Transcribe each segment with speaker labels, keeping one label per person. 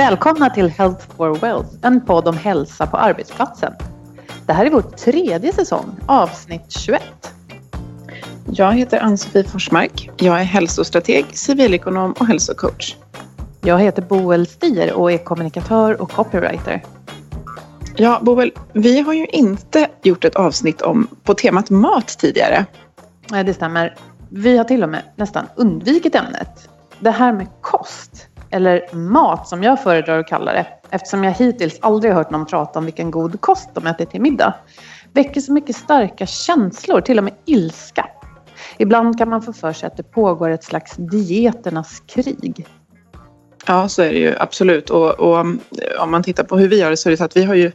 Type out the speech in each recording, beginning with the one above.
Speaker 1: Välkomna till Health for Wealth, en podd om hälsa på arbetsplatsen. Det här är vår tredje säsong, avsnitt 21.
Speaker 2: Jag heter Ann-Sofie Forsmark. Jag är hälsostrateg, civilekonom och hälsocoach.
Speaker 1: Jag heter Boel Stier och är kommunikatör och copywriter.
Speaker 2: Ja, Boel, vi har ju inte gjort ett avsnitt om, på temat mat tidigare.
Speaker 1: Nej, det stämmer. Vi har till och med nästan undvikit ämnet. Det här med kost eller mat som jag föredrar att kalla det, eftersom jag hittills aldrig hört någon prata om vilken god kost de äter till middag, väcker så mycket starka känslor, till och med ilska. Ibland kan man få för sig att det pågår ett slags dieternas krig.
Speaker 2: Ja, så är det ju absolut. Och, och, om man tittar på hur vi gör det så är det så att vi har ju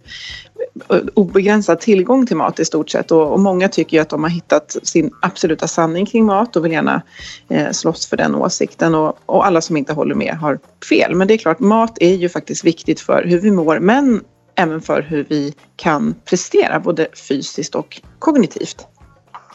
Speaker 2: obegränsad tillgång till mat i stort sett och, och många tycker ju att de har hittat sin absoluta sanning kring mat och vill gärna eh, slåss för den åsikten och, och alla som inte håller med har fel. Men det är klart, mat är ju faktiskt viktigt för hur vi mår men även för hur vi kan prestera både fysiskt och kognitivt.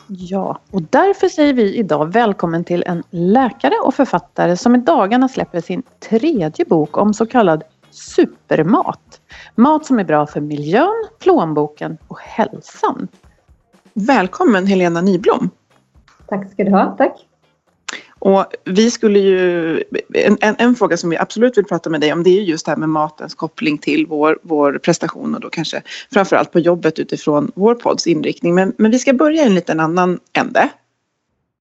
Speaker 1: Ja, och därför säger vi idag välkommen till en läkare och författare som i dagarna släpper sin tredje bok om så kallad supermat. Mat som är bra för miljön, plånboken och hälsan.
Speaker 2: Välkommen Helena Nyblom.
Speaker 3: Tack ska du ha, tack.
Speaker 2: Och vi skulle ju, en, en, en, fråga som vi absolut vill prata med dig om det är just det här med matens koppling till vår, vår prestation och då kanske framförallt på jobbet utifrån vår podds inriktning. Men, men vi ska börja i en liten annan ände.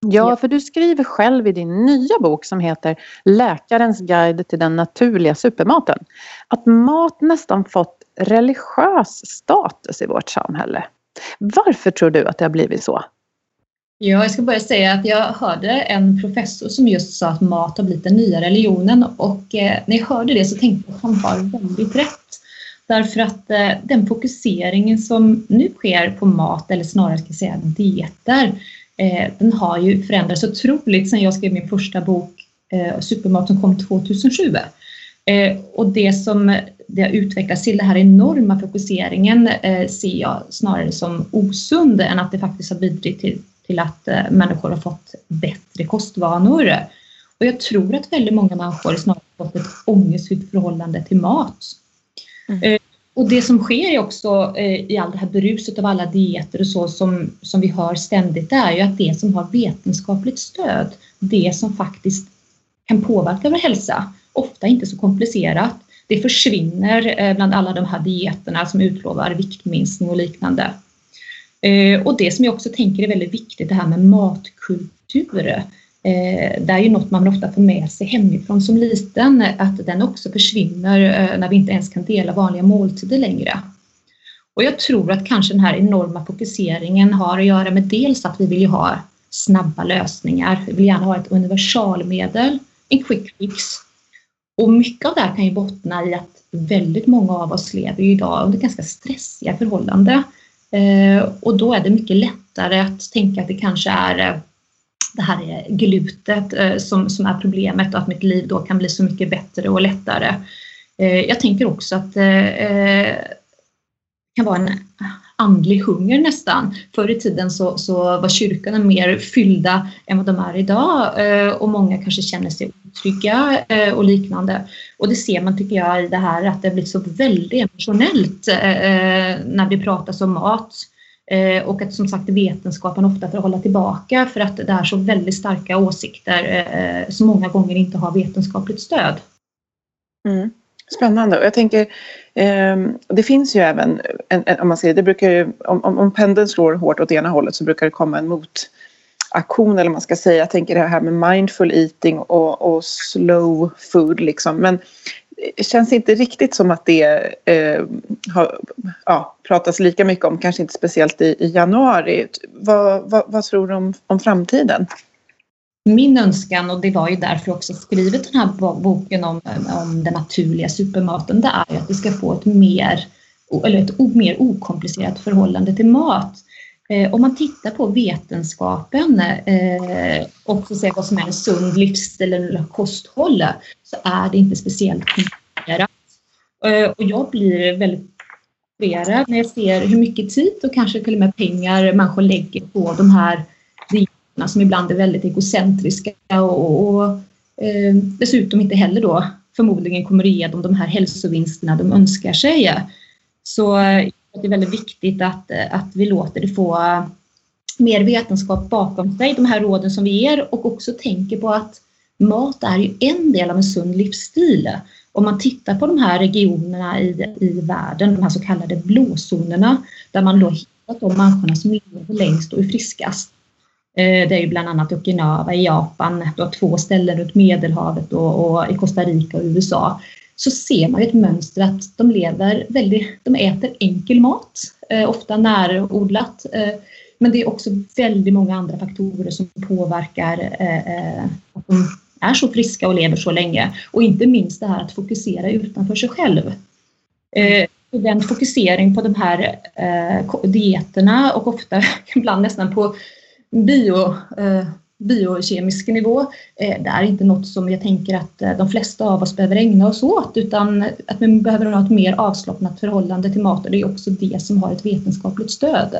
Speaker 1: Ja, för du skriver själv i din nya bok som heter Läkarens guide till den naturliga supermaten att mat nästan fått religiös status i vårt samhälle. Varför tror du att det har blivit så?
Speaker 3: Ja, jag ska börja säga att jag hörde en professor som just sa att mat har blivit den nya religionen och eh, när jag hörde det så tänkte jag att han har väldigt rätt. Därför att eh, den fokuseringen som nu sker på mat, eller snarare ska jag säga dieter, eh, den har ju förändrats otroligt sedan jag skrev min första bok Supermat som kom 2007. Och det som det har utvecklats till, den här enorma fokuseringen, ser jag snarare som osund än att det faktiskt har bidragit till till att eh, människor har fått bättre kostvanor. Och jag tror att väldigt många människor snarare fått ett ångestfyllt förhållande till mat. Mm. Och det som sker är också eh, i all det här bruset av alla dieter och så som, som vi hör ständigt, det är ju att det som har vetenskapligt stöd, det som faktiskt kan påverka vår hälsa, ofta inte så komplicerat, det försvinner eh, bland alla de här dieterna som utlovar viktminskning och liknande. Eh, och det som jag också tänker är väldigt viktigt, det här med matkultur. Eh, det är ju något man ofta får med sig hemifrån som liten, att den också försvinner eh, när vi inte ens kan dela vanliga måltider längre. Och jag tror att kanske den här enorma fokuseringen har att göra med dels att vi vill ju ha snabba lösningar. Vi vill gärna ha ett universalmedel, en quick fix. Och mycket av det här kan ju bottna i att väldigt många av oss lever ju idag under ganska stressiga förhållanden. Eh, och då är det mycket lättare att tänka att det kanske är det här är glutet eh, som, som är problemet och att mitt liv då kan bli så mycket bättre och lättare. Eh, jag tänker också att eh, det kan vara en andlig hunger nästan. Förr i tiden så, så var kyrkorna mer fyllda än vad de är idag och många kanske känner sig otrygga och liknande. Och det ser man tycker jag i det här att det blir så väldigt emotionellt när det pratas om mat. Eh, och att som sagt vetenskapen ofta får hålla tillbaka för att det är så väldigt starka åsikter eh, som många gånger inte har vetenskapligt stöd.
Speaker 2: Mm. Spännande. Och jag tänker, eh, det finns ju även, en, en, om man säger, det brukar ju, om, om, om pendeln slår hårt åt ena hållet så brukar det komma en motaktion eller man ska säga. Jag tänker det här med mindful eating och, och slow food liksom. Men känns inte riktigt som att det eh, har ja, pratas lika mycket om, kanske inte speciellt i, i januari. Vad, vad, vad, tror du om, om framtiden?
Speaker 3: Min önskan, och det var ju därför jag också skrivit den här boken om, om den naturliga supermaten, det är att vi ska få ett mer, eller ett mer okomplicerat förhållande till mat. Eh, om man tittar på vetenskapen eh, och så ser vad som är en sund livsstil eller kosthåll så är det inte speciellt komplicerat. Eh, och jag blir väldigt frustrerad när jag ser hur mycket tid och kanske till och med pengar människor lägger på de här dieterna som ibland är väldigt egocentriska och, och och dessutom inte heller då förmodligen kommer att ge dem de här hälsovinsterna de önskar sig. Så det är väldigt viktigt att, eh, att vi låter det få mer vetenskap bakom sig, de här råden som vi ger och också tänker på att mat är ju en del av en sund livsstil. Om man tittar på de här regionerna i, i världen, de här så kallade blåzonerna, där man då hittat de människorna som lever längst och är friskast. Eh, det är ju bland annat Okinawa i Japan, då två ställen runt Medelhavet och, och i Costa Rica och USA så ser man ett mönster att de lever väldigt, de äter enkel mat, eh, ofta närodlat. Eh, men det är också väldigt många andra faktorer som påverkar eh, eh att de är så friska och lever så länge. Och inte minst det här att fokusera utanför sig själv. Eh, den fokusering på de här eh, dieterna och ofta ibland nästan på bio eh, biokemisk nivå. Eh, det är inte något som jag tänker att eh, de flesta av oss behöver ägna oss åt utan att vi behöver ha ett mer avslappnat förhållande till mat och det är också det som har ett vetenskapligt stöd.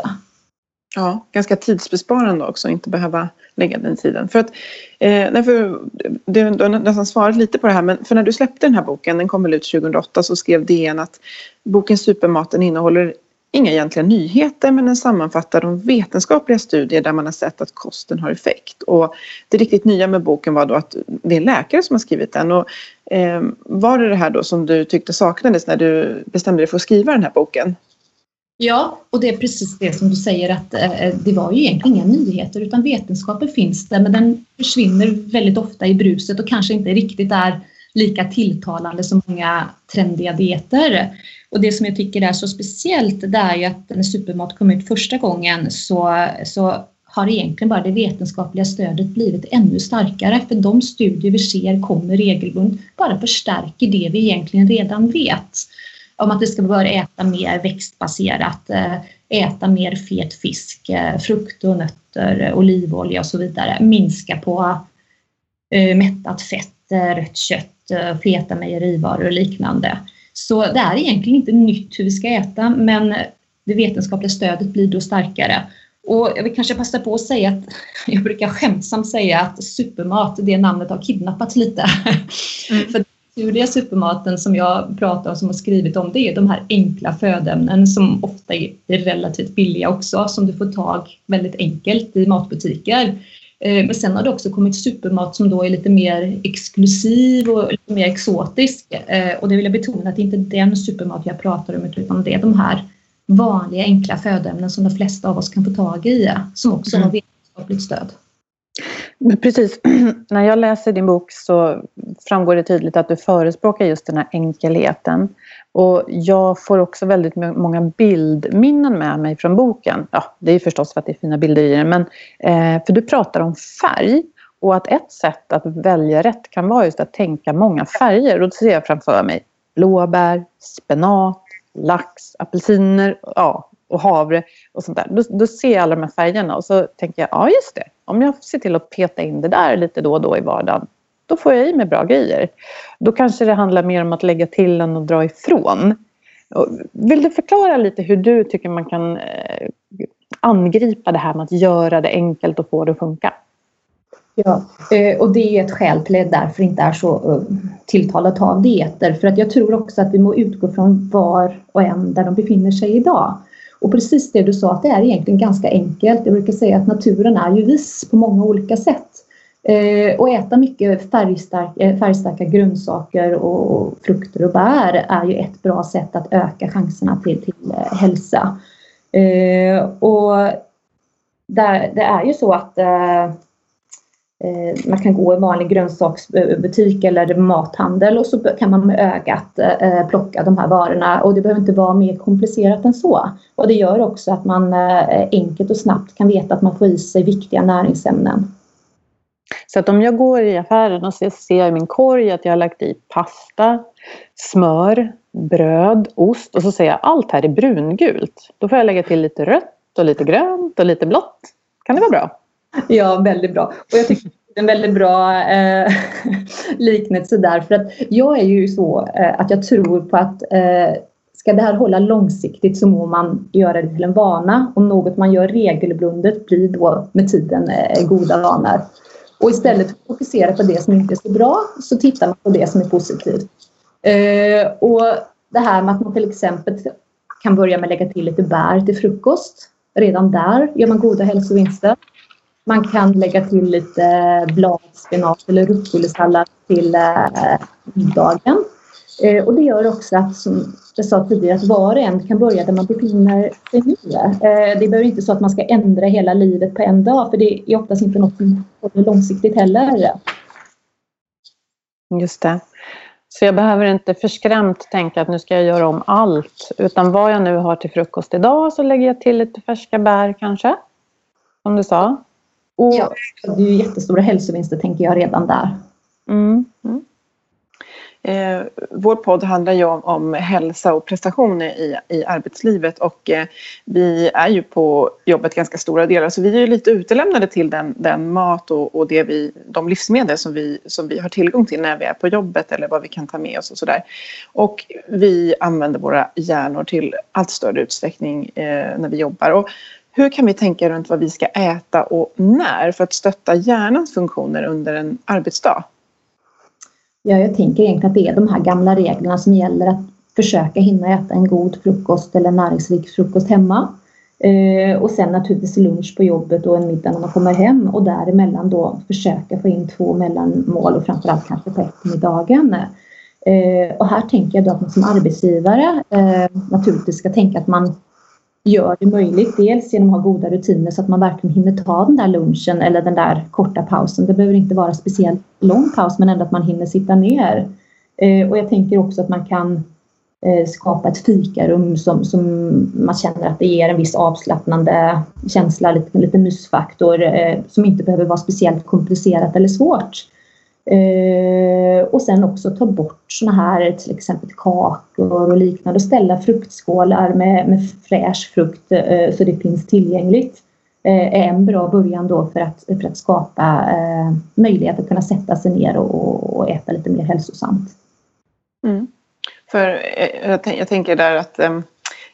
Speaker 2: Ja, ganska tidsbesparande också, inte behöva lägga den tiden. För att, eh, för, du, du har nästan svarat lite på det här, men för när du släppte den här boken, den kom väl ut 2008, så skrev DN att boken Supermaten innehåller inga egentliga nyheter men den sammanfattar de vetenskapliga studier där man har sett att kosten har effekt. Och det riktigt nya med boken var då att det är en läkare som har skrivit den. Och, eh, var det det här då som du tyckte saknades när du bestämde dig för att skriva den här boken?
Speaker 3: Ja, och det är precis det som du säger att eh, eh det var ju egentligen inga nyheter utan vetenskapen finns där men den försvinner väldigt ofta i bruset och kanske inte riktigt är lika tilltalande som många trendiga dieter. Och det som jag tycker är så speciellt det är ju att när Supermat kom ut första gången så, så har egentligen bara det vetenskapliga stödet blivit ännu starkare för de studier vi ser kommer regelbundet bara förstärker det vi egentligen redan vet. Om att vi ska börja äta mer växtbaserat, eh, äta mer fet fisk, eh, frukt och nötter, olivolja och så vidare. Minska på eh, mättat fett, rött kött, feta mejerivaror och liknande. Så det är egentligen inte nytt hur vi ska äta men det vetenskapliga stödet blir då starkare. Och jag vill kanske passa på att säga att jag brukar skämtsamt säga att supermat, det namnet har kidnappats lite. Mm. För naturliga supermaten som jag pratar om, som har skrivit om, det är de här enkla födoämnen som ofta är relativt billiga också, som du får tag väldigt enkelt i matbutiker. Eh, men sen har det också kommit supermat som då är lite mer exklusiv och lite mer exotisk. Eh, och det vill jag betona att det inte är den supermat jag pratar om utan det är de här vanliga enkla födoämnen som de flesta av oss kan få tag i som också mm. har vetenskapligt stöd.
Speaker 1: Precis. När jag läser din bok så framgår det tydligt att du förespråkar just den här enkelheten. Och jag får också väldigt många bildminnen med mig från boken. Ja, det är förstås för att det är fina bilder i den, men eh, för du pratar om färg. Och att ett sätt att välja rätt kan vara just att tänka många färger. Och då ser jag framför mig blåbär, spenat, lax, apelsiner ja, och havre och sånt där. Då, då ser jag alla de här färgerna och så tänker jag, ja just det. Om jag ser till att peta in det där lite då och då i vardagen, då får jag i mig bra grejer. Då kanske det handlar mer om att lägga till än att dra ifrån. Vill du förklara lite hur du tycker man kan eh, angripa det här med att göra det enkelt och få det att funka?
Speaker 3: Ja, eh, och det är ett skäl till att det därför inte är så eh, tilltalat av dieter. För att jag tror också att vi må utgå från var och en där de befinner sig idag. Och precis det du sa, att det är egentligen ganska enkelt. Jag brukar säga att naturen är ju vis på många olika sätt. Eh, och äta mycket färgstarka, eh, färgstarka grönsaker och frukter och bär är ju ett bra sätt att öka chanserna till, till eh, hälsa. Eh, och där, det är ju så att Eh, man kan gå i en vanlig grönsaksbutik eller mathandel och så kan man med ögat eh, plocka de här varorna och det behöver inte vara mer komplicerat än så. Och det gör också att man eh, enkelt och snabbt kan veta att man får i sig viktiga näringsämnen.
Speaker 1: Så att om jag går i affären och ser i min korg att jag har lagt i pasta, smör, bröd, ost och så ser jag allt här är brungult. Då får jag lägga till lite rött och lite grönt och lite blått. Kan det vara bra?
Speaker 3: Ja, väldigt bra. Och jag tycker det är en väldigt bra eh, liknelse där. För att jag är ju så eh, att jag tror på att eh, ska det här hålla långsiktigt så må man göra det till en vana. Och något man gör regelbundet blir då med tiden eh, goda vanor. Och istället för att fokusera på det som inte är så bra så tittar man på det som är positivt. Eh, och det här med att man till exempel kan börja med att lägga till lite bär till frukost. Redan där gör man goda hälsovinster. Man kan lägga till lite bladspenat eller ruccolisallad till eh, middagen. Eh, och det gör också att, som jag sa tidigare, att var och en kan börja där man befinner sig nu. Eh, det behöver inte så att man ska ändra hela livet på en dag, för det är oftast inte något som håller långsiktigt heller.
Speaker 1: Just det. Så jag behöver inte förskrämt tänka att nu ska jag göra om allt. Utan vad jag nu har till frukost idag så lägger jag till lite färska bär kanske. Som du sa.
Speaker 3: Och, ja, det är ju jättestora hälsovinster tänker jag redan där. Mm.
Speaker 2: Eh, vår podd handlar ju om, om hälsa och prestationer i, i arbetslivet och eh, vi är ju på jobbet ganska stora delar så vi är ju lite utelämnade till den, den mat och, och det vi, de livsmedel som vi, som vi har tillgång till när vi är på jobbet eller vad vi kan ta med oss och sådär. Och vi använder våra hjärnor till allt större utsträckning eh, när vi jobbar. Och hur kan vi tänka runt vad vi ska äta och när för att stötta hjärnans funktioner under en arbetsdag?
Speaker 3: Ja, jag tänker egentligen att det är de här gamla reglerna som gäller att försöka hinna äta en god frukost eller näringsrik frukost hemma. Eh, och sen naturligtvis lunch på jobbet och en middag när man kommer hem och däremellan då försöka få in två mellanmål och framförallt kanske på eftermiddagen. Eh, och här tänker jag då att man som arbetsgivare eh, naturligtvis ska tänka att man gör det möjligt. Dels genom att ha goda rutiner så att man verkligen hinner ta den där lunchen eller den där korta pausen. Det behöver inte vara speciellt lång paus men ändå att man hinner sitta ner. Eh, och jag tänker också att man kan eh, skapa ett fikarum som, som man känner att det ger en viss avslappnande känsla, lite, lite mysfaktor eh, som inte behöver vara speciellt komplicerat eller svårt. Eh, och sen också ta bort såna här till exempel kakor och liknande och ställa fruktskålar med, med fräsch frukt eh, så det finns tillgängligt. Eh, är en bra början då för att, för att skapa eh, möjlighet att kunna sätta sig ner och, och äta lite mer hälsosamt.
Speaker 2: Mm. För eh, jag, jag, tänker där att eh,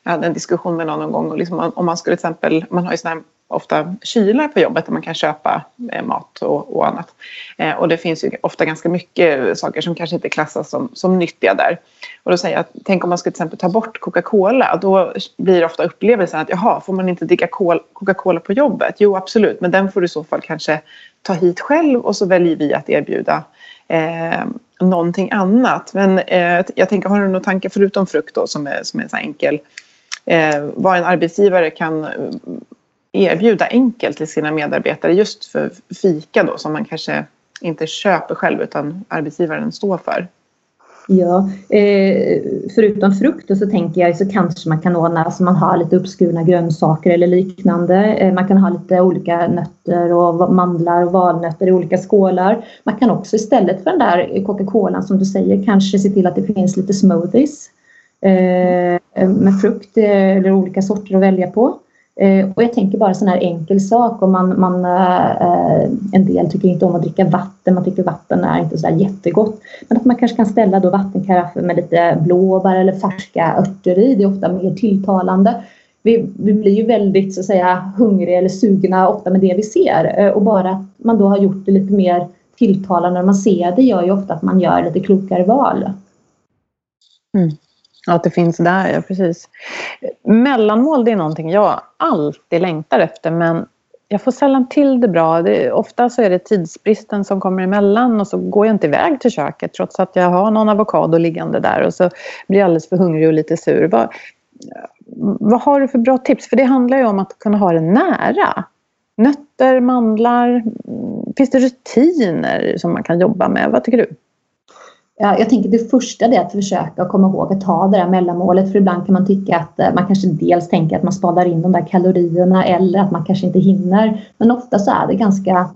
Speaker 2: jag hade en diskussion med någon någon gång och liksom om man skulle till exempel, man har ju sådana här ofta kylar på jobbet där man kan köpa eh, mat och, och annat. Eh, och det finns ju ofta ganska mycket saker som kanske inte klassas som, som nyttiga där. Och då säger jag tänk om man skulle till exempel ta bort Coca-Cola. Då blir ofta upplevelsen att jaha, får man inte dricka Coca-Cola på jobbet? Jo, absolut, men den får du i så fall kanske ta hit själv och så väljer vi att erbjuda eh, någonting annat. Men eh, jag tänker, har du några tankar förutom frukt då som är, som är så enkel? Eh, vad en arbetsgivare kan erbjuda enkelt till sina medarbetare just för fika då som man kanske inte köper själv utan arbetsgivaren står för?
Speaker 3: Ja, eh, förutom frukt så tänker jag så kanske man kan ordna så man har lite uppskurna grönsaker eller liknande. Eh, man kan ha lite olika nötter och mandlar och valnötter i olika skålar. Man kan också istället för den där Coca-Colan som du säger kanske se till att det finns lite smoothies eh, med frukt eh, eller olika sorter att välja på. Eh, och jag tänker bara sån här enkel sak om man, man eh, en del tycker inte om att dricka vatten, man tycker vatten är inte så jättegott. Men att man kanske kan ställa då vattenkaraffer med lite blåbär eller färska örter i, det är ofta mer tilltalande. Vi, vi blir ju väldigt så att säga hungriga eller sugna ofta med det vi ser eh, och bara att man då har gjort det lite mer tilltalande när man ser det gör ju ofta att man gör lite klokare val.
Speaker 2: Mm. Att det finns där, ja precis. Mellanmål det är någonting jag alltid längtar efter men jag får sällan till det bra. Det, ofta så är det tidsbristen som kommer emellan och så går jag inte iväg till köket trots att jag har någon avokado liggande där och så blir jag alldeles för hungrig och lite sur. Vad, vad har du för bra tips? För det handlar ju om att kunna ha det nära. Nötter, mandlar. Mm, finns det rutiner som man kan jobba med? Vad tycker du?
Speaker 3: Jag tänker det första är att försöka komma ihåg att ta det där mellanmålet för ibland kan man tycka att eh, man kanske dels tänker att man spadar in de där kalorierna eller att man kanske inte hinner. Men ofta så är det ganska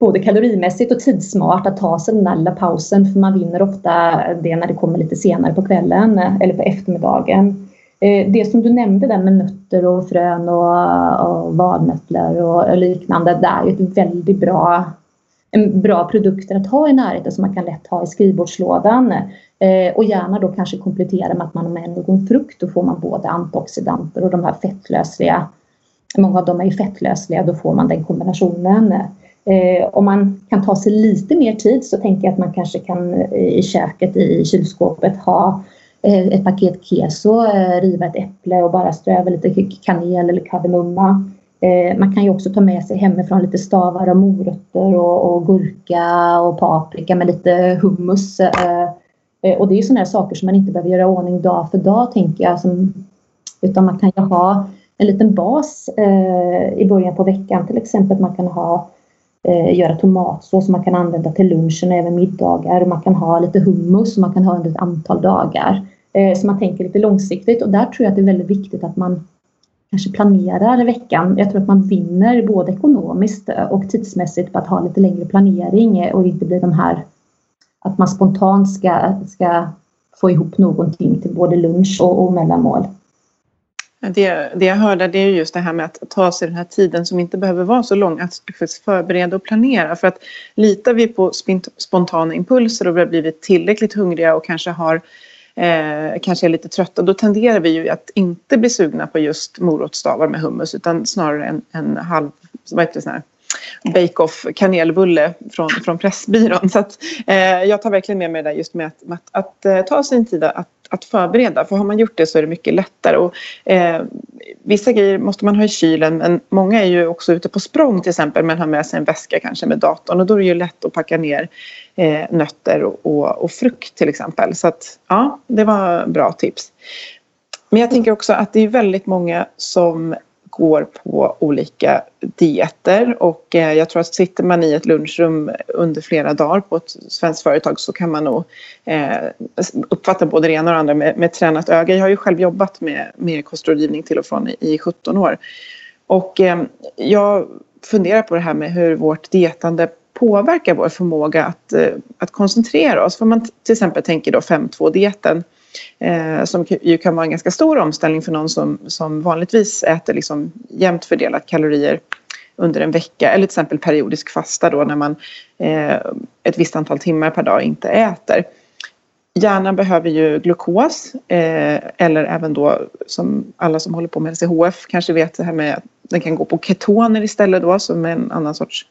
Speaker 3: både kalorimässigt och tidssmart att ta sig den där lilla pausen för man vinner ofta det när det kommer lite senare på kvällen eh, eller på eftermiddagen. Eh, det som du nämnde där med nötter och frön och, och valnötter och liknande, det är ju ett väldigt bra en bra produkter att ha i närheten som man kan lätt ha i skrivbordslådan. Eh, och gärna då kanske komplettera med att man har med någon frukt. Då får man både antioxidanter och de här fettlösliga. Många av dem är ju fettlösliga, då får man den kombinationen. Eh, om man kan ta sig lite mer tid så tänker jag att man kanske kan eh, i köket i kylskåpet ha eh, ett paket keso, eh, riva ett äpple och bara strö över lite kanel eller kardemumma. Eh, man kan ju också ta med sig hemifrån lite stavar av morötter och, och gurka och paprika med lite hummus. Eh, eh, och det är ju sådana här saker som man inte behöver göra ordning dag för dag tänker jag. Som, utan man kan ju ha en liten bas i början på veckan till exempel. Man kan ha göra tomatsås som man kan använda till lunchen och även middagar. Man kan ha lite hummus som man kan ha under ett antal dagar. Så man tänker lite långsiktigt och där tror jag att det är väldigt viktigt att man kanske planerar veckan. Jag tror att man vinner både ekonomiskt och tidsmässigt på att ha lite längre planering och inte bli de här att man spontant ska, ska få ihop någonting till både lunch och, och mellanmål.
Speaker 2: Det, det jag hörde det är just det här med att ta sig den här tiden som inte behöver vara så lång att förbereda och planera. För att litar vi på spontana impulser och vi har blivit tillräckligt hungriga och kanske har eh, kanske är lite trötta, då tenderar vi ju att inte bli sugna på just morotsstavar med hummus utan snarare en, en halv, vad heter det, sån här bake-off kanelbulle från, från Pressbyrån. Så att, eh, jag tar verkligen med mig det där just med att, att, att, att eh, ta sin tid att, att förbereda. För har man gjort det så är det mycket lättare. Och, eh, vissa grejer måste man ha i kylen men många är ju också ute på språng till exempel men har med sig en väska kanske med datorn och då är det ju lätt att packa ner eh, nötter och, och, och, frukt till exempel. Så att ja, det var bra tips. Men jag tänker också att det är väldigt många som går på olika dieter och eh, jag tror att sitter man i ett lunchrum under flera dagar på ett svenskt företag så kan man nog eh, uppfatta både det ena och det andra med, med tränat öga. Jag har ju själv jobbat med, med kostrådgivning till och från i, i 17 år och eh, jag funderar på det här med hur vårt dietande påverkar vår förmåga att, att koncentrera oss. För man till exempel tänker då 5-2-dieten Eh, som ju kan vara en ganska stor omställning för någon som, som vanligtvis äter liksom jämnt fördelat kalorier under en vecka eller till exempel periodisk fasta då när man eh, ett visst antal timmar per dag inte äter. Hjärnan behöver ju glukos eh, eller även då som alla som håller på med LCHF kanske vet det här med att den kan gå på ketoner istället då som är en annan sorts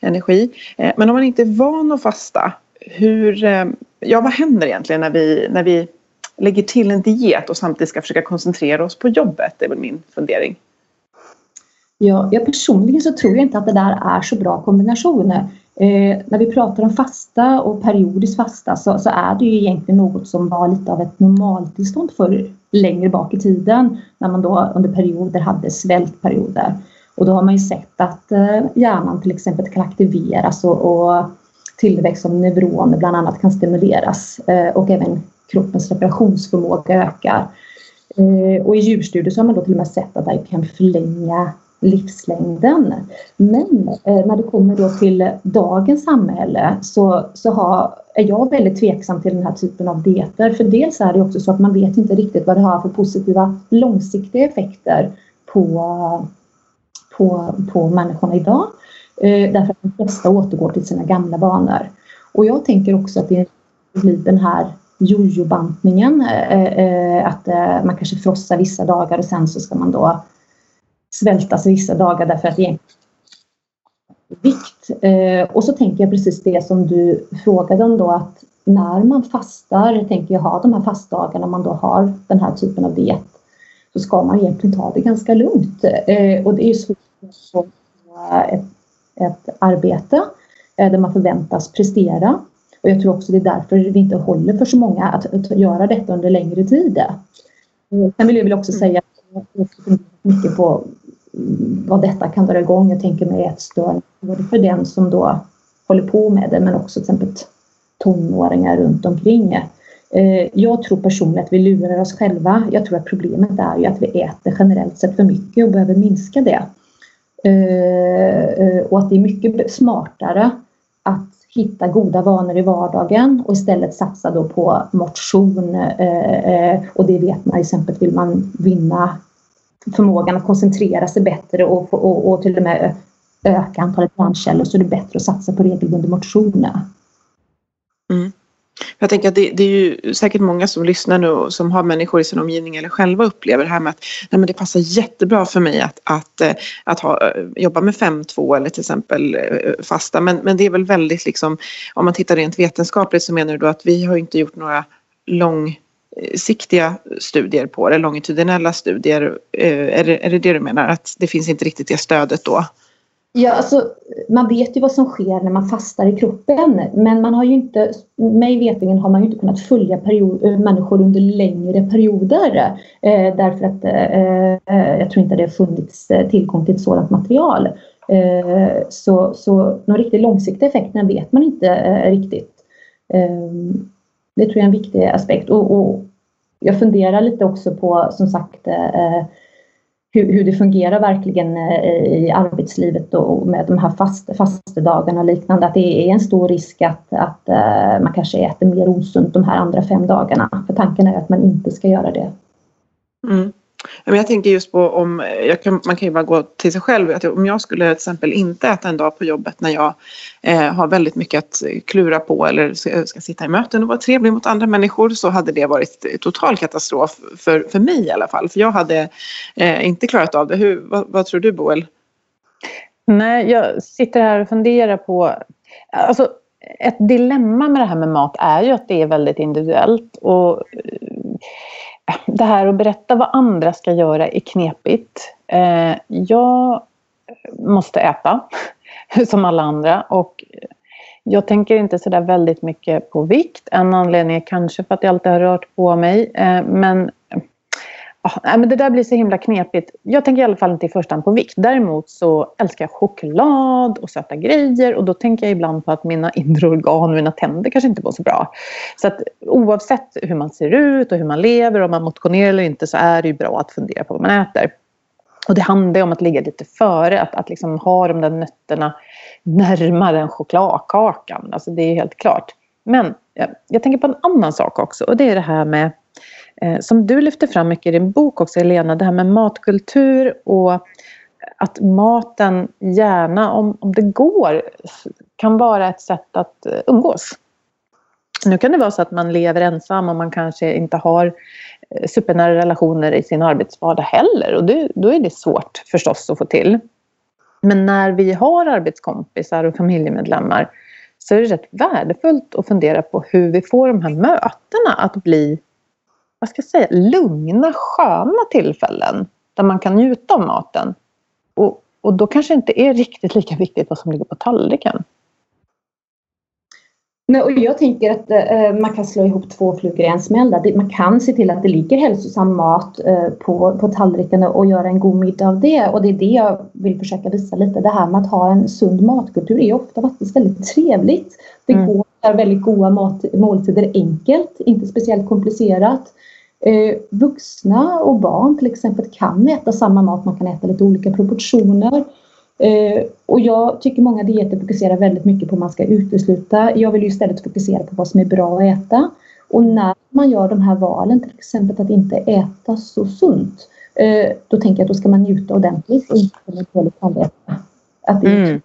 Speaker 2: energi. Eh, men om man inte är van att fasta, hur, eh, ja vad händer egentligen när vi, när vi lägger till en diet och samtidigt ska försöka koncentrera oss på jobbet. Det är väl min fundering.
Speaker 3: Ja, jag personligen så tror jag inte att det där är så bra kombination. Eh, när vi pratar om fasta och periodiskt fasta så, så, är det ju egentligen något som var lite av ett normaltillstånd för längre bak i tiden när man då under perioder hade svältperioder. Och då har man ju sett att eh, hjärnan till exempel kan aktiveras och, och tillväxt av neuroner bland annat kan stimuleras eh, och även kroppens reparationsförmåga ökar. Eh, och i djurstudier så har man då till och med sett att det kan förlänga livslängden. Men eh, när det kommer då till dagens samhälle så, så har, är jag väldigt tveksam till den här typen av dieter. För dels är det också så att man vet inte riktigt vad det har för positiva långsiktiga effekter på, på, på människorna idag. Eh, därför att de flesta återgår till sina gamla vanor. Och jag tänker också att det blir den här jojobantningen, eh, eh, att eh, man kanske frossar vissa dagar och sen så ska man då svältas vissa dagar därför att det är vikt. Och så tänker jag precis det som du frågade om då att när man fastar, tänker jag ha de här fastdagarna, man då har den här typen av diet, så ska man egentligen ta det ganska lugnt. Och det är ju svårt att få ett, ett arbete där man förväntas prestera och jag tror också det är därför det inte håller för så många att, att göra detta under längre tid. Sen vill jag väl också mm. säga att jag mycket på vad detta kan dra igång. Jag tänker mig ett stöd både för den som då håller på med det men också till exempel tonåringar runt omkring. Eh, jag tror personligen att vi lurar oss själva. Jag tror att problemet är ju att vi äter generellt sett för mycket och behöver minska det. Eh, eh, och att det är mycket smartare hitta goda vanor i vardagen och istället satsa då på motion. Eh, eh, och det vet man, exempel vill man vinna förmågan att koncentrera sig bättre och, och, och till och med öka antalet hjärnceller så är det bättre att satsa på regelbunden motion.
Speaker 2: Mm. Jag tänker att det, det, är ju säkert många som lyssnar nu som har människor i sin omgivning eller själva upplever det här med att nej men det passar jättebra för mig att, att, eh, att ha, eh, jobba med 5-2 eller till exempel eh, fasta. Men, men det är väl väldigt liksom, om man tittar rent vetenskapligt så menar du då att vi har inte gjort några långsiktiga studier på det, longitudinella studier. Är det, är det det du menar? Att det finns inte riktigt det stödet då?
Speaker 3: Ja, alltså, man vet ju vad som sker när man fastar i kroppen men man har ju inte, mig vetligen har man ju inte kunnat följa period, eh, människor under längre perioder eh, därför att eh, eh jag tror inte det har funnits eh, tillgång till ett sådant material. Eh, så, så någon riktigt långsiktig effekt vet man inte riktigt. Ehm, det tror jag är en viktig aspekt och, och jag funderar lite också på som sagt hur, hur det fungerar verkligen eh, i arbetslivet och med de här fast, fastedagarna och liknande. Att det är en stor risk att, att eh, man kanske äter mer osunt de här andra fem dagarna. För tanken är att man inte ska göra det.
Speaker 2: Mm. Men jag tänker just på om, kan, man kan ju bara gå till sig själv, att om jag skulle till exempel inte äta en dag på jobbet när jag eh, har väldigt mycket att klura på eller ska, ska, sitta i möten och vara trevlig mot andra människor så hade det varit total katastrof för, för mig i alla fall. För jag hade eh, inte klarat av det. Hur, vad, vad tror du Boel?
Speaker 1: Nej, jag sitter här och funderar på, alltså ett dilemma med det här med mat är ju att det är väldigt individuellt och det här att berätta vad andra ska göra är knepigt. Eh, jag måste äta som alla andra och jag tänker inte sådär väldigt mycket på vikt. En anledning är kanske för att jag alltid har rört på mig. Eh, men Ah, ja, men det där blir så himla knepigt. Jag tänker i alla fall inte i första hand på vikt. Däremot så älskar jag choklad och söta grejer och då tänker jag ibland på att mina inre organ och mina tänder kanske inte mår så bra. Så att oavsett hur man ser ut och hur man lever om man motionerar eller inte så är det ju bra att fundera på vad man äter. Och det handlar ju om att ligga lite före, att, att liksom ha de där nötterna närmare än chokladkakan. Alltså det är helt klart. Men jag, jag tänker på en annan sak också och det är det här med Eh, som du lyfter fram mycket i din bok också Helena, det här med matkultur och att maten gärna, om, om det går, kan vara ett sätt att eh, umgås. Nu kan det vara så att man lever ensam och man kanske inte har eh, supernära relationer i sin arbetsvardag heller och det, då är det svårt förstås att få till. Men när vi har arbetskompisar och familjemedlemmar så är det rätt värdefullt att fundera på hur vi får de här mötena att bli vad ska jag säga, lugna, sköna tillfällen där man kan njuta av maten. Och, och då kanske det inte är riktigt lika viktigt vad som ligger på tallriken.
Speaker 3: Nej, och jag tänker att eh, man kan slå ihop två flugor i en smäll. Man kan se till att det ligger hälsosam mat eh, på, på tallriken och göra en god middag av det. Och det är det jag vill försöka visa lite. Det här med att ha en sund matkultur är ofta faktiskt väldigt trevligt. Det mm. går väldigt goda mat, måltider enkelt, inte speciellt komplicerat. Eh, vuxna och barn till exempel kan äta samma mat, man kan äta lite olika proportioner. Eh, och jag tycker många dieter fokuserar väldigt mycket på vad man ska utesluta. Jag vill ju istället fokusera på vad som är bra att äta. Och när man gör de här valen, till exempel att inte äta så sunt, eh, då tänker jag att då ska man njuta ordentligt och inte eventuellt äta. Att det är mm.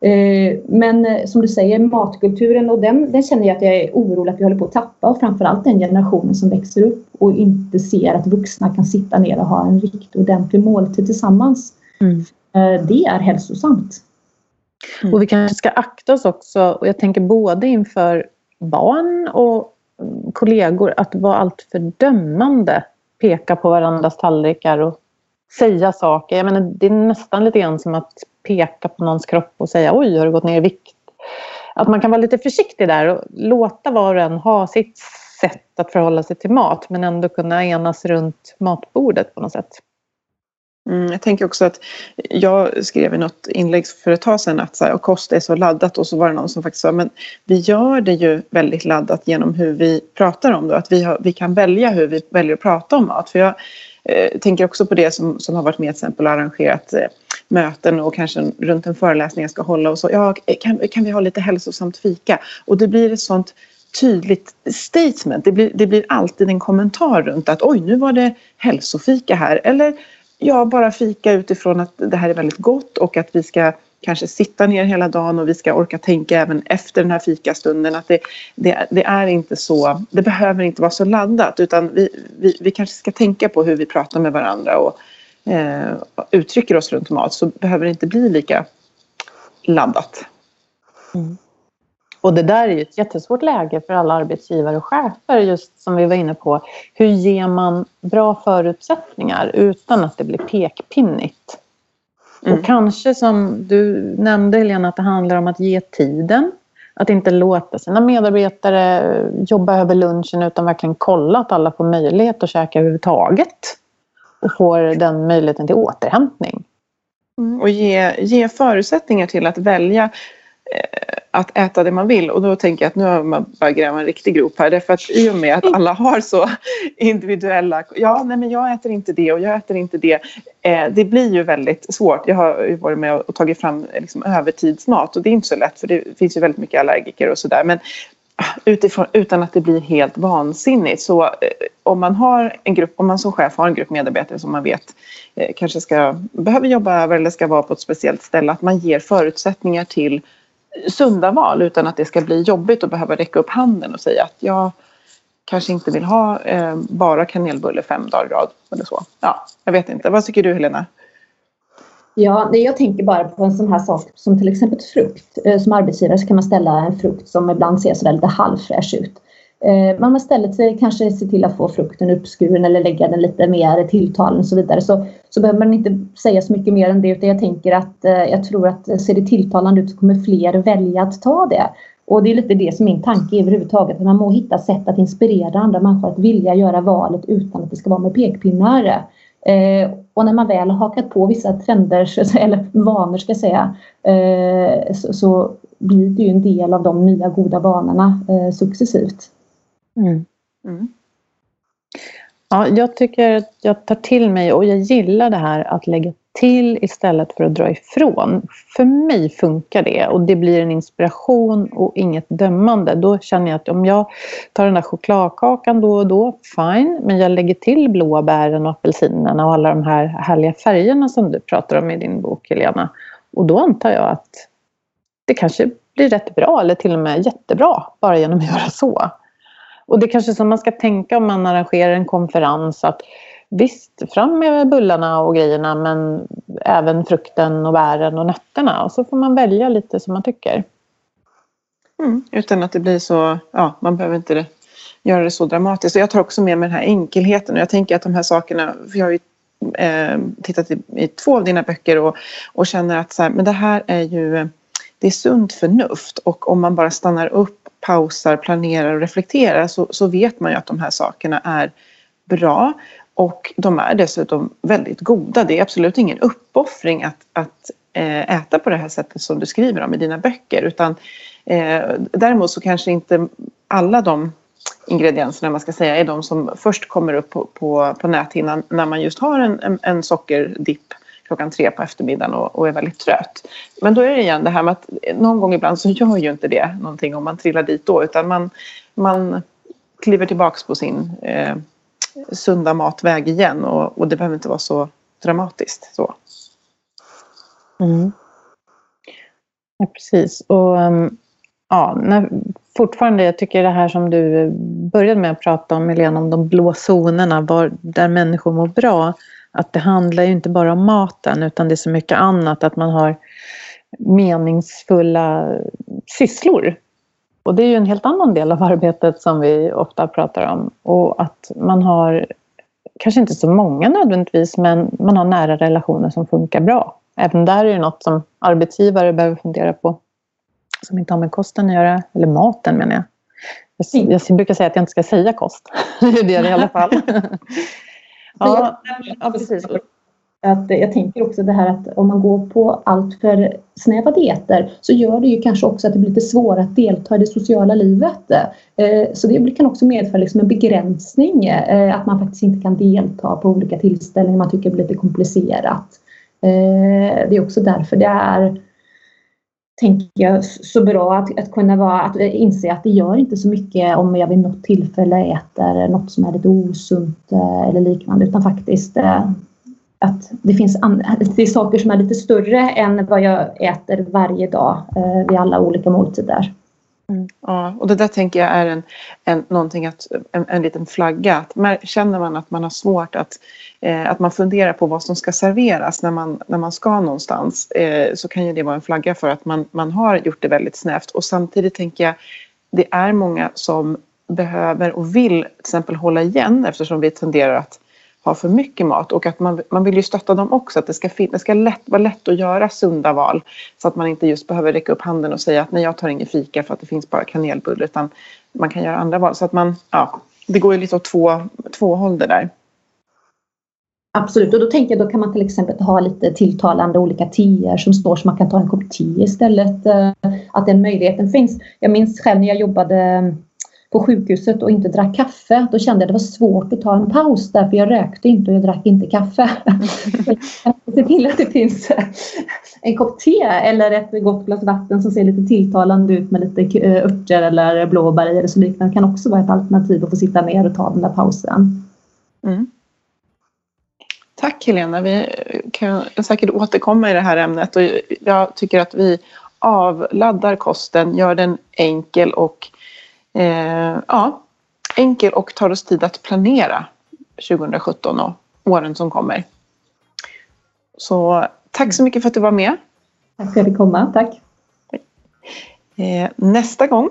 Speaker 3: Eh, men som du säger, matkulturen och den, den känner jag att jag är orolig att vi håller på att tappa och framförallt den generationen som växer upp och inte ser att vuxna kan sitta ner och ha en riktigt ordentlig måltid tillsammans. Mm. Eh, det är hälsosamt.
Speaker 1: Mm. Och vi kanske ska akta oss också, och jag tänker både inför barn och mm, kollegor, att vara alltför dömande. Peka på varandras tallrikar och säga saker. Jag menar, det är nästan lite grann som att peka på någons kropp och säga oj, har du gått ner i vikt? Att man kan vara lite försiktig där och låta var och en ha sitt sätt att förhålla sig till mat men ändå kunna enas runt matbordet på något sätt.
Speaker 2: Mm, jag tänker också att jag skrev i något inlägg för ett tag sedan att så här, kost är så laddat och så var det någon som faktiskt sa men vi gör det ju väldigt laddat genom hur vi pratar om det. Att vi, har, vi kan välja hur vi väljer att prata om mat. För jag eh, tänker också på det som, som har varit med till exempel och arrangerat eh, möten och kanske runt en föreläsning jag ska hålla och så. Ja, kan, kan vi ha lite hälsosamt fika? Och det blir ett sånt tydligt statement. Det blir, det blir alltid en kommentar runt att oj, nu var det hälsofika här. Eller ja, bara fika utifrån att det här är väldigt gott och att vi ska kanske sitta ner hela dagen och vi ska orka tänka även efter den här fikastunden att det, det, det är inte så, det behöver inte vara så laddat utan vi, vi, vi kanske ska tänka på hur vi pratar med varandra och eh, uttrycker oss runt mat så behöver det inte bli lika laddat.
Speaker 1: Mm. Och det där är ju ett jättesvårt läge för alla arbetsgivare och chefer, just som vi var inne på. Hur ger man bra förutsättningar utan att det blir pekpinnigt? Mm. Och kanske som du nämnde Helena, att det handlar om att ge tiden. Att inte låta sina medarbetare jobba över lunchen utan verkligen kolla att alla får möjlighet att käka överhuvudtaget och får den möjligheten till återhämtning.
Speaker 2: Mm. Och ge, ge förutsättningar till att välja eh, att äta det man vill. Och då tänker jag att nu har man bara gräva en riktig grop här. Därför att i och med att alla har så individuella... Ja, nej men jag äter inte det och jag äter inte det. Eh, det blir ju väldigt svårt. Jag har ju varit med och tagit fram liksom, övertidsmat och det är inte så lätt för det finns ju väldigt mycket allergiker och sådär. Men ah, utifrån, utan att det blir helt vansinnigt. Så eh, om man har en grupp, om man som chef har en grupp medarbetare som man vet eh, kanske ska, behöver jobba över eller ska vara på ett speciellt ställe, att man ger förutsättningar till sunda val utan att det ska bli jobbigt att behöva räcka upp handen och säga att jag kanske inte vill ha eh, bara kanelbulle fem dagar i rad eller så. Ja, jag vet inte. Vad tycker du Helena?
Speaker 3: Ja, jag tänker bara på en sån här sak som till exempel frukt. Eh, som arbetsgivare så kan man ställa en frukt som ibland ser sådär lite halvfräsch ut. Eh, man istället kanske se till att få frukten uppskuren eller lägga den lite mer tilltalen och så vidare. Så, så behöver man inte säga så mycket mer än det utan jag tänker att eh, jag tror att ser det tilltalande ut så kommer fler välja att ta det. Och det är lite det som min tanke är överhuvudtaget. Att man må hitta sätt att inspirera andra människor att vilja göra valet utan att det ska vara med pekpinnar. Eh, och när man väl har hakat på vissa trender, eller vanor ska jag säga, eh, så, så, blir det ju en del av de nya goda vanorna eh, successivt. Mm. Mm.
Speaker 1: Ja, jag tycker att jag tar till mig och jag gillar det här att lägga till istället för att dra ifrån. För mig funkar det och det blir en inspiration och inget dömande. Då känner jag att om jag tar den där chokladkakan då och då, fine. Men jag lägger till blåbären och apelsinerna och alla de här härliga färgerna som du pratar om i din bok Helena. Och då antar jag att det kanske blir rätt bra eller till och med jättebra bara genom att göra så. Och det är kanske som man ska tänka om man arrangerar en konferens att visst, fram med bullarna och grejerna men även frukten och bären och nötterna. Och så får man välja lite som man tycker.
Speaker 2: Mm, utan att det blir så, ja, man behöver inte göra det så dramatiskt. Och jag tar också med mig den här enkelheten och jag tänker att de här sakerna, för jag har ju eh, tittat i, i, två av dina böcker och, och känner att så här, men det här är ju det är sunt förnuft och om man bara stannar upp, pausar, planerar och reflekterar så, så vet man ju att de här sakerna är bra. Och de är dessutom väldigt goda. Det är absolut ingen uppoffring att, att eh, äta på det här sättet som du skriver om i dina böcker. Utan eh, däremot så kanske inte alla de ingredienserna man ska säga är de som först kommer upp på, på, på näthinnan när man just har en, en, en sockerdipp klockan tre på eftermiddagen och, och, är väldigt trött. Men då är det igen det här med att någon gång ibland så gör ju inte det någonting om man trillar dit då utan man, man kliver tillbaks på sin eh, sunda matväg igen och, och, det behöver inte vara så dramatiskt. Så.
Speaker 1: Mm. Ja, precis. Och ehm, ja, när, fortfarande, jag tycker det här som du började med att prata om, Helena, om de blå zonerna var, där människor mår bra. Att det handlar ju inte bara om maten utan det är så mycket annat. Att man har meningsfulla sysslor. Och det är ju en helt annan del av arbetet som vi ofta pratar om. Och att man har, kanske inte så många nödvändigtvis, men man har nära relationer som funkar bra. Även där är det något som arbetsgivare behöver fundera på som inte har med kosten att göra, eller maten menar jag. Jag, brukar säga att jag inte ska säga kost. det är det i alla fall.
Speaker 3: ja, ja, precis. Att jag tänker också det här att om man går på allt för snäva dieter så gör det ju kanske också att det blir lite svårare att delta i det sociala livet. Eh, så det kan också medföra liksom en begränsning, eh, att man faktiskt inte kan delta på olika tillställningar man tycker det blir lite komplicerat. Eh, det är också därför det är tänker jag, så bra att, att kunna vara, att eh, inse att det gör inte så mycket om jag vid något tillfälle äter något som är lite osunt eh, eller liknande utan faktiskt eh, att det finns det är saker som är lite större än vad jag äter varje dag eh, vid alla olika måltider.
Speaker 2: Mm. Ja, och det där tänker jag är en, en, någonting att, en, en liten flagga. Att, känner man att man har svårt att, eh, att man funderar på vad som ska serveras när man, när man ska någonstans eh, så kan ju det vara en flagga för att man, man har gjort det väldigt snävt. Och samtidigt tänker jag det är många som behöver och vill till exempel hålla igen eftersom vi tenderar att har för mycket mat och att man, man vill ju stötta dem också. Att det ska, det ska lätt, vara lätt att göra sunda val så att man inte just behöver räcka upp handen och säga att nej jag tar ingen fika för att det finns bara kanelbulle utan man kan göra andra val. Så att man, ja, det går ju lite åt två, två håll det där.
Speaker 3: Absolut, och då tänker jag då kan man till exempel ha lite tilltalande olika teer som står så man kan ta en kopp te istället. Eh, att den möjligheten finns. Jag minns själv när jag jobbade på sjukhuset och inte drack kaffe, då kände jag att det var svårt att ta en paus därför jag rökte inte och jag drack inte kaffe. Se till att det finns en kopp te eller ett gott glas vatten som ser lite tilltalande ut med lite eh, örter eller blåbär eller så liknande kan också vara ett alternativ att få sitta ner och ta den där pausen. Mm.
Speaker 2: Tack Helena, vi kan säkert återkomma i det här ämnet och jag tycker att vi avladdar kosten, gör den enkel och eh, ja, enkel och tar oss tid att planera 2017 och åren som kommer. Så tack så mycket för att du var med.
Speaker 3: Tack för att fick komma. Tack.
Speaker 2: Eh, nästa gång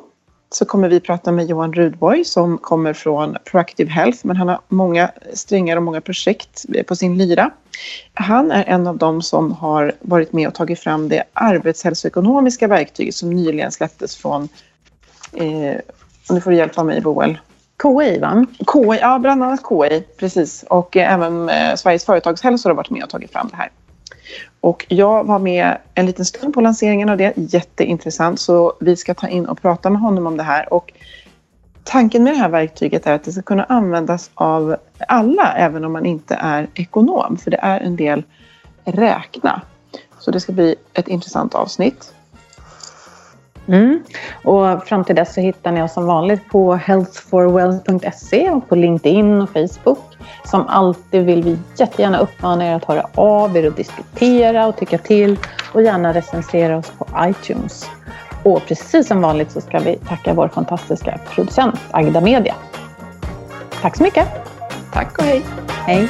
Speaker 2: så kommer vi prata med Johan Rudborg som kommer från Proactive Health men han har många strängar och många projekt på sin lyra. Han är en av dem som har varit med och tagit fram det arbetshälsoekonomiska verktyget som nyligen släpptes från eh, nu får du hjälpa mig Boel.
Speaker 1: KI va?
Speaker 2: KI, ja bland annat KI, precis. Och eh, även eh, Sveriges företagshälsor har varit med och tagit fram det här. Och jag var med en liten stund på lanseringen av det, jätteintressant. Så vi ska ta in och prata med honom om det här. Och tanken med det här verktyget är att det ska kunna användas av alla, även om man inte är ekonom. För det är en del räkna. Så det ska bli ett intressant avsnitt.
Speaker 1: Mm. Och fram till dess så hittar ni oss som vanligt på healthforwealth.se och på LinkedIn och Facebook. Som alltid vill vi jättegärna uppmana er att höra av er och diskutera och tycka till och gärna recensera oss på iTunes. Och precis som vanligt så ska vi tacka vår fantastiska producent Agda Media. Tack så mycket!
Speaker 2: Tack och hej!
Speaker 1: Hej!